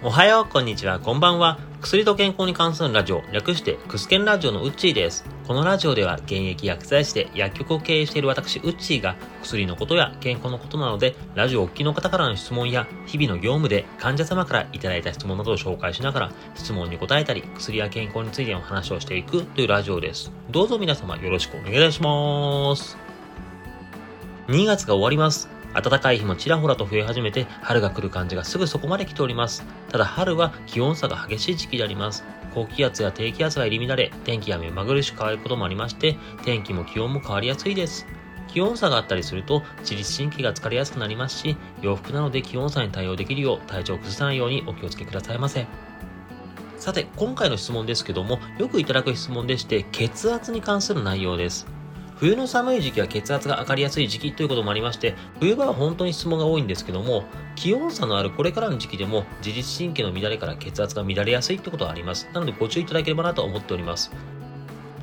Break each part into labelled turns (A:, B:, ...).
A: おはよう、こんにちは、こんばんは。薬と健康に関するラジオ、略して、クスケンラジオのウッチーです。このラジオでは、現役薬剤師で薬局を経営している私、ウッチーが、薬のことや健康のことなので、ラジオお聞きの方からの質問や、日々の業務で患者様からいただいた質問などを紹介しながら、質問に答えたり、薬や健康についての話をしていくというラジオです。どうぞ皆様よろしくお願いします。2月が終わります。暖かい日もちらほらと増え始めて、春が来る感じがすぐそこまで来ております。ただ春は気温差が激しい時期であります。高気圧や低気圧が入り乱れ、天気が目まぐるしく変わることもありまして、天気も気温も変わりやすいです。気温差があったりすると自律神経が疲れやすくなりますし、洋服なので気温差に対応できるよう体調を崩さないようにお気をつけくださいませ。さて、今回の質問ですけども、よくいただく質問でして、血圧に関する内容です。冬の寒い時期は血圧が上がりやすい時期ということもありまして、冬場は本当に質問が多いんですけども、気温差のあるこれからの時期でも自律神経の乱れから血圧が乱れやすいってことはあります。なのでご注意いただければなと思っております。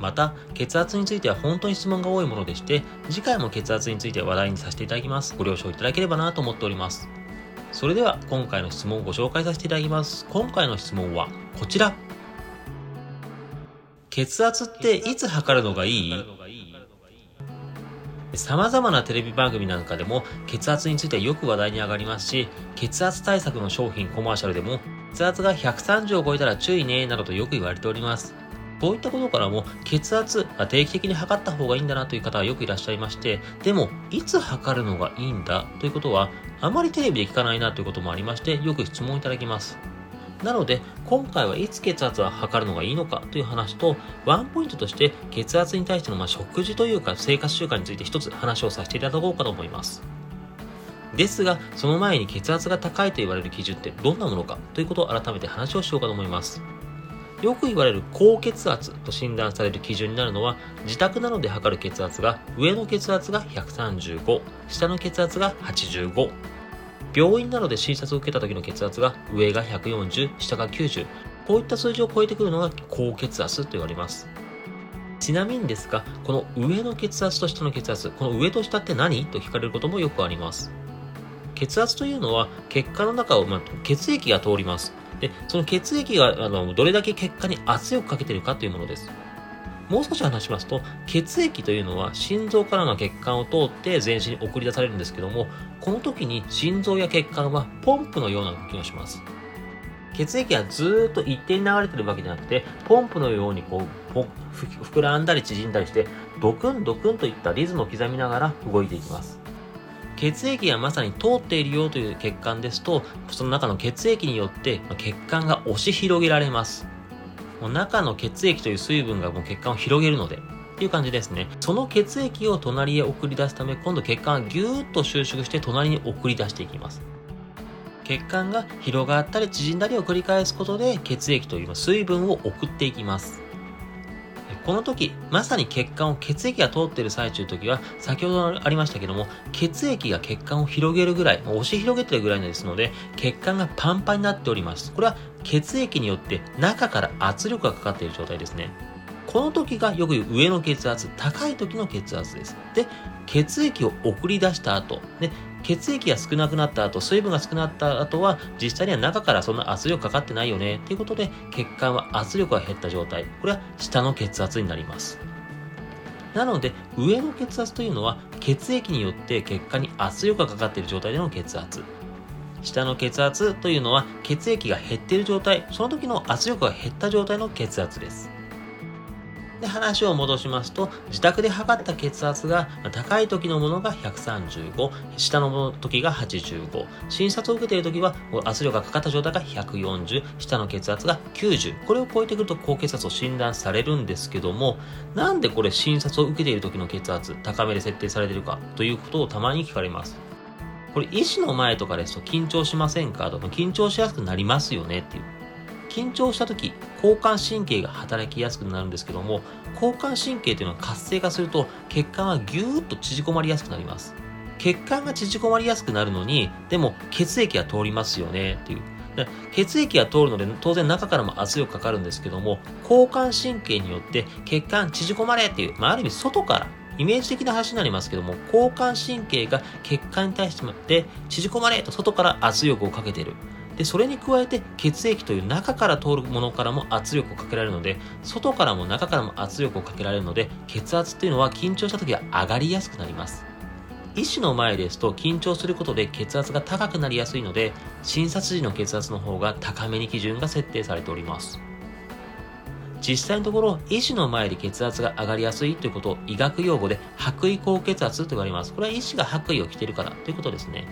A: また、血圧については本当に質問が多いものでして、次回も血圧について話題にさせていただきます。ご了承いただければなと思っております。それでは今回の質問をご紹介させていただきます。今回の質問はこちら。血圧っていつ測るのがいい？様々なテレビ番組なんかでも血圧についてよく話題に上がりますし、血圧対策の商品コマーシャルでも血圧が130を超えたら注意ねなどとよく言われております。そういったことからも血圧は定期的に測った方がいいんだなという方はよくいらっしゃいまして、でもいつ測るのがいいんだということはあまりテレビで聞かないなということもありまして、よく質問いただきます。なので、今回はいつ血圧は測るのがいいのかという話と、ワンポイントとして血圧に対してのま食事というか生活習慣について一つ話をさせていただこうかと思います。ですが、その前に血圧が高いと言われる基準ってどんなものかということを改めて話をしようかと思います。よく言われる高血圧と診断される基準になるのは、自宅などで測る血圧が上の血圧が135、下の血圧が85、病院などで診察を受けた時の血圧が上が140、下が90。こういった数字を超えてくるのが高血圧と言われます。ちなみにですが、この上の血圧と下の血圧、この上と下って何と聞かれることもよくあります。血圧というのは血管の中を、まあ、血液が通ります。で、その血液があのどれだけ血管に圧力かけてるかというものです。もう少し話しますと、血液というのは心臓からの血管を通って全身に送り出されるんですけども、この時に心臓や血管はポンプのような動きをします。血液はずっと一定に流れてるわけじゃなくて、ポンプのようにこう、膨らんだり縮んだりして、ドクンドクンといったリズムを刻みながら動いていきます。血液がまさに通っているよという血管ですと、その中の血液によって血管が押し広げられます。もう中の血液という水分がもう血管を広げるので、っていう感じですね。その血液を隣へ送り出すため、今度血管がぎゅーっと収縮して隣に送り出していきます。血管が広がったり縮んだりを繰り返すことで血液という水分を送っていきます。この時、まさに血管を血液が通っている最中の時は、先ほどありましたけども、血液が血管を広げるぐらい、押し広げてるぐらいですので、血管がパンパンになっております。これは血液によって中から圧力がかかっている状態ですね。この時がよく言う上の血圧、高い時の血圧です。で、血液を送り出した後、で、血液が少なくなった後、水分が少なくなった後は、実際には中からそんな圧力かかってないよね。ということで、血管は圧力が減った状態。これは下の血圧になります。なので、上の血圧というのは、血液によって血管に圧力がかかっている状態での血圧。下の血圧というのは、血液が減っている状態、その時の圧力が減った状態の血圧です。で、話を戻しますと、自宅で測った血圧が高い時のものが135、下の時が85、診察を受けている時は圧力がかかった状態が140、下の血圧が90、これを超えてくると高血圧を診断されるんですけども、なんでこれ診察を受けている時の血圧高めで設定されているかということをたまに聞かれます。これ医師の前とかですと緊張しませんかとか緊張しやすくなりますよねっていう。緊張した時、交感神経が働きやすくなるんですけども、交感神経というのは活性化すると血管はぎゅーっと縮こまりやすくなります。血管が縮こまりやすくなるのに、でも血液は通りますよねっていう。血液が通るので当然中からも圧力かかるんですけども、交感神経によって血管縮こまれっていう、まあ、ある意味外からイメージ的な話になりますけども、交感神経が血管に対して縮こまれと外から圧力をかけている。で、それに加えて血液という中から通るものからも圧力をかけられるので、外からも中からも圧力をかけられるので、血圧っていうのは緊張した時は上がりやすくなります。医師の前ですと緊張することで血圧が高くなりやすいので、診察時の血圧の方が高めに基準が設定されております。実際のところ、医師の前で血圧が上がりやすいということを医学用語で白衣高血圧と言われます。これは医師が白衣を着てるからということですね。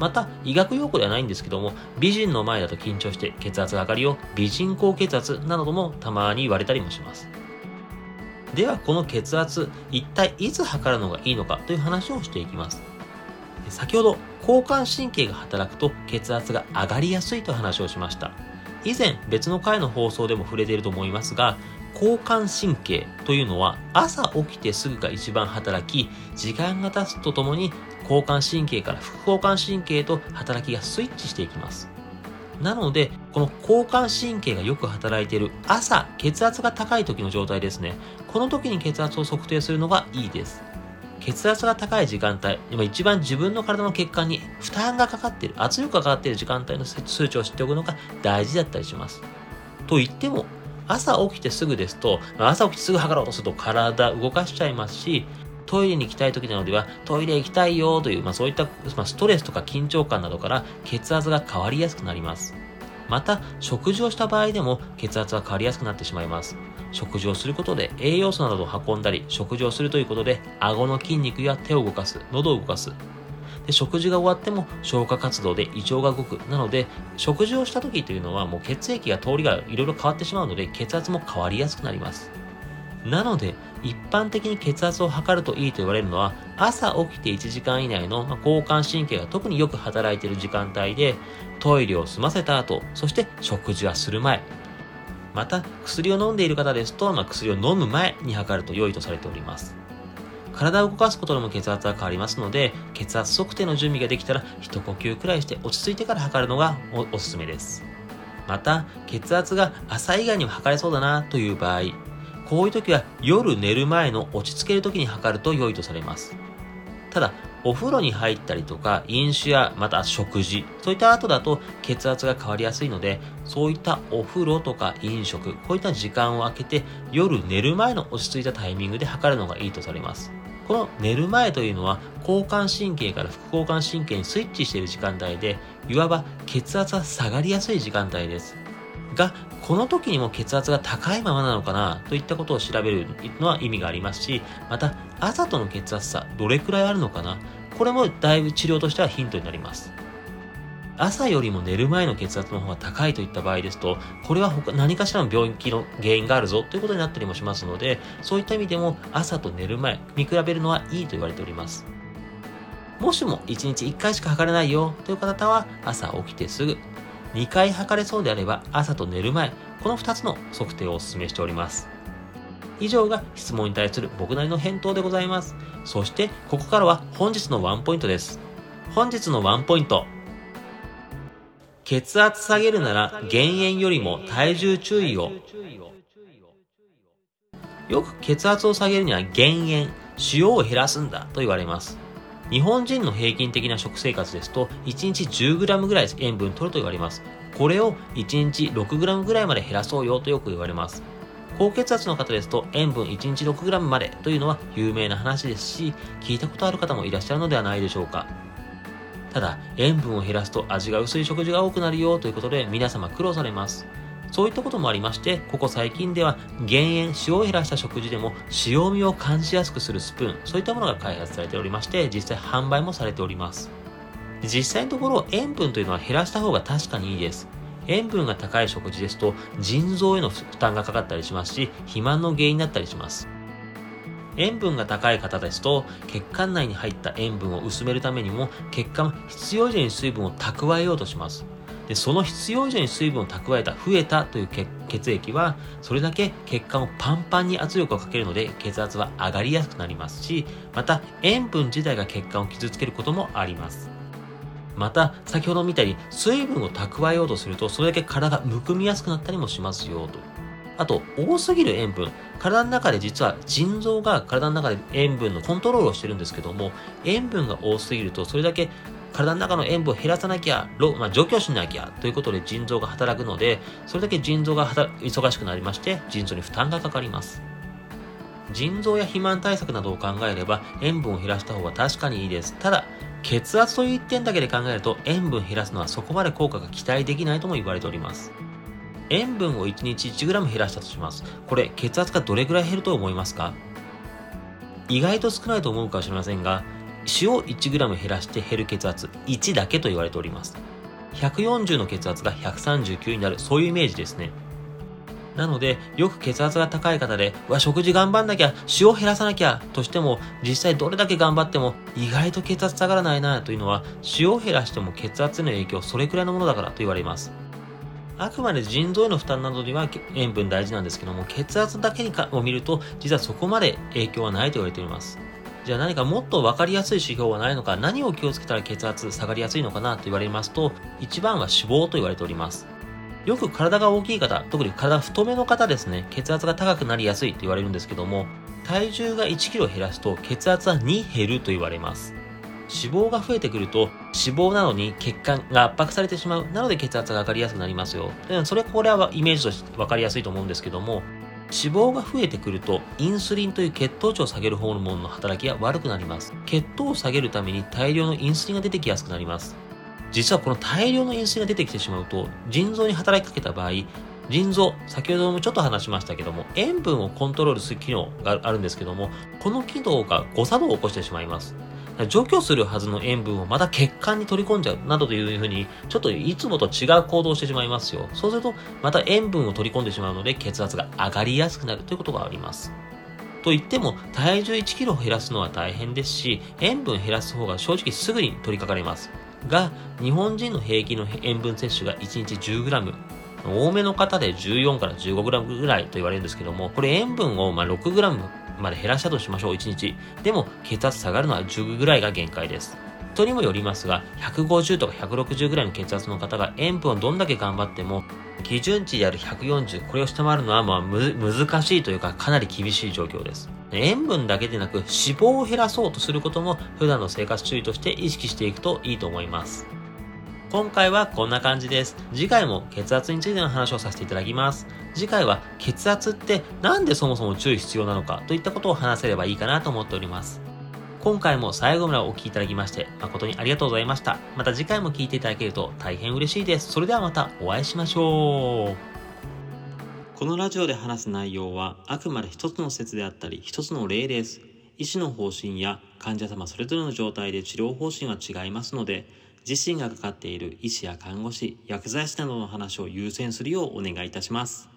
A: また、医学用語ではないんですけども、美人の前だと緊張して血圧が上がるよ、美人高血圧などともたまに言われたりもします。では、この血圧、一体いつ測るのがいいのかという話をしていきます。先ほど、交感神経が働くと血圧が上がりやすいと話をしました。以前、別の回の放送でも触れていると思いますが、交感神経というのは朝起きてすぐが一番働き、時間が経つとともに交感神経から副交感神経と働きがスイッチしていきます。なので、この交感神経がよく働いている朝、血圧が高い時の状態ですね。この時に血圧を測定するのがいいです。血圧が高い時間帯、今一番自分の体の血管に負担がかかっている、圧力がかかっている時間帯の数値を知っておくのが大事だったりします。と言っても、朝起きてすぐですと、朝起きてすぐ測ろうとすると体動かしちゃいますし、トイレに行きたい時なのでは、トイレ行きたいよという、まあ、そういった、まあ、ストレスとか緊張感などから血圧が変わりやすくなります。また、食事をした場合でも血圧は変わりやすくなってしまいます。食事をすることで栄養素などを運んだり、食事をするということで、顎の筋肉や手を動かす、喉を動かす。で食事が終わっても消化活動で胃腸が動く。なので、食事をした時というのはもう血液が通りがいろいろ変わってしまうので、血圧も変わりやすくなります。なので、一般的に血圧を測るといいと言われるのは、朝起きて1時間以内の交感神経が特によく働いている時間帯で、トイレを済ませた後、そして食事はする前、また薬を飲んでいる方ですと、まあ、薬を飲む前に測ると良いとされております。体を動かすことでも血圧は変わりますので、血圧測定の準備ができたら、一呼吸くらいして落ち着いてから測るのがおすすめです。また、血圧が朝以外にも測れそうだなという場合、こういう時は夜寝る前の落ち着ける時に測ると良いとされます。ただ、お風呂に入ったりとか、飲酒やまた食事、そういった後だと血圧が変わりやすいので、そういったお風呂とか飲食、こういった時間を空けて、夜寝る前の落ち着いたタイミングで測るのがいいとされます。この寝る前というのは、交感神経から副交感神経にスイッチしている時間帯で、いわば血圧が下がりやすい時間帯です。が、この時にも血圧が高いままなのかなといったことを調べるのは意味がありますし、また朝との血圧差どれくらいあるのかなこれもだいぶ治療としてはヒントになります。朝よりも寝る前の血圧の方が高いといった場合ですと、これは他何かしらの病気の原因があるぞということになったりもしますので、そういった意味でも朝と寝る前、見比べるのはいいと言われております。もしも1日1回しか測れないよという方は朝起きてすぐ2回測れそうであれば朝と寝る前、この2つの測定をお勧めしております。以上が質問に対する僕なりの返答でございます。そして、ここからは本日のワンポイントです。本日のワンポイント。血圧下げるなら減塩よりも体重注意を。よく血圧を下げるには減塩、塩を減らすんだと言われます。日本人の平均的な食生活ですと、1日 10g ぐらい塩分取ると言われます。これを1日 6g ぐらいまで減らそうよとよく言われます。高血圧の方ですと塩分1日 6g までというのは有名な話ですし、聞いたことある方もいらっしゃるのではないでしょうか。ただ、塩分を減らすと味が薄い食事が多くなるよということで皆様苦労されます。そういったこともありまして、ここ最近では減塩、塩を減らした食事でも塩味を感じやすくするスプーン、そういったものが開発されておりまして、実際販売もされております。実際のところ塩分というのは減らした方が確かにいいです。塩分が高い食事ですと腎臓への負担がかかったりしますし、肥満の原因になったりします。塩分が高い方ですと、血管内に入った塩分を薄めるためにも、血管必要以上に水分を蓄えようとします。でその必要以上に水分を蓄えた増えたという血液はそれだけ血管をパンパンに圧力をかけるので血圧は上がりやすくなりますしまた塩分自体が血管を傷つけることもあります。また先ほど見たように水分を蓄えようとするとそれだけ体がむくみやすくなったりもしますよと。あと多すぎる塩分。体の中で実は腎臓が体の中で塩分のコントロールをしてるんですけども塩分が多すぎるとそれだけ体の中の塩分を減らさなきゃ、まあ、除去しなきゃということで腎臓が働くので、それだけ腎臓が忙しくなりまして、腎臓に負担がかかります。腎臓や肥満対策などを考えれば塩分を減らした方が確かにいいです。ただ、血圧という一点だけで考えると塩分減らすのはそこまで効果が期待できないとも言われております。塩分を1日 1g 減らしたとします。これ、血圧がどれぐらい減ると思いますか？意外と少ないと思うかもしれませんが、塩 1g 減らして減る血圧1だけと言われております。140の血圧が139になる、そういうイメージですね。なので、よく血圧が高い方で、わ、食事頑張んなきゃ、塩減らさなきゃ、としても、実際どれだけ頑張っても、意外と血圧下がらないな、というのは、塩を減らしても血圧への影響、それくらいのものだからと言われます。あくまで腎臓への負担などには塩分大事なんですけども、血圧だけにかを見ると、実はそこまで影響はないと言われております。じゃあ何かもっと分かりやすい指標はないのか、何を気をつけたら血圧下がりやすいのかなと言われますと、一番は脂肪と言われております。よく体が大きい方、特に体太めの方ですね、血圧が高くなりやすいと言われるんですけども、体重が1 k g 減らすと血圧は2減ると言われます。脂肪が増えてくると、脂肪なのに血管が圧迫されてしまう。なので血圧が上がりやすくなりますよ。それ、これはイメージとして分かりやすいと思うんですけども、脂肪が増えてくると、インスリンという血糖値を下げるホルモンの働きが悪くなります。血糖を下げるために大量のインスリンが出てきやすくなります。実はこの大量のインスリンが出てきてしまうと、腎臓に働きかけた場合、腎臓、先ほどもちょっと話しましたけども、塩分をコントロールする機能があるんですけども、この機能が誤作動を起こしてしまいます。除去するはずの塩分をまた血管に取り込んじゃうなどというふうに、ちょっといつもと違う行動をしてしまいますよ。そうすると、また塩分を取り込んでしまうので、血圧が上がりやすくなるということがあります。と言っても、体重1 k g 減らすのは大変ですし、塩分減らす方が正直すぐに取り掛かります。が、日本人の平均の塩分摂取が1日 10g、多めの方で14から 15g ぐらいと言われるんですけども、これ塩分をま 6g まで減らしたとしましょう、1日。でも、血圧下がるのは10ぐらいが限界です。人にもよりますが、150とか160ぐらいの血圧の方が塩分をどんだけ頑張っても、基準値である140、これを下回るのはまあ難しいというかかなり厳しい状況です。塩分だけでなく脂肪を減らそうとすることも普段の生活注意として意識していくといいと思います。今回はこんな感じです。次回も血圧についての話をさせていただきます。次回は血圧ってなんでそもそも注意必要なのかといったことを話せればいいかなと思っております。今回も最後までお聴きいただきまして誠にありがとうございました。また次回も聴いていただけると大変嬉しいです。それではまたお会いしましょう。このラジオで話す内容はあくまで一つの説であったり一つの例です。医師の方針や患者様それぞれの状態で治療方針は違いますので、自身がかかっている医師や看護師、薬剤師などの話を優先するようお願いいたします。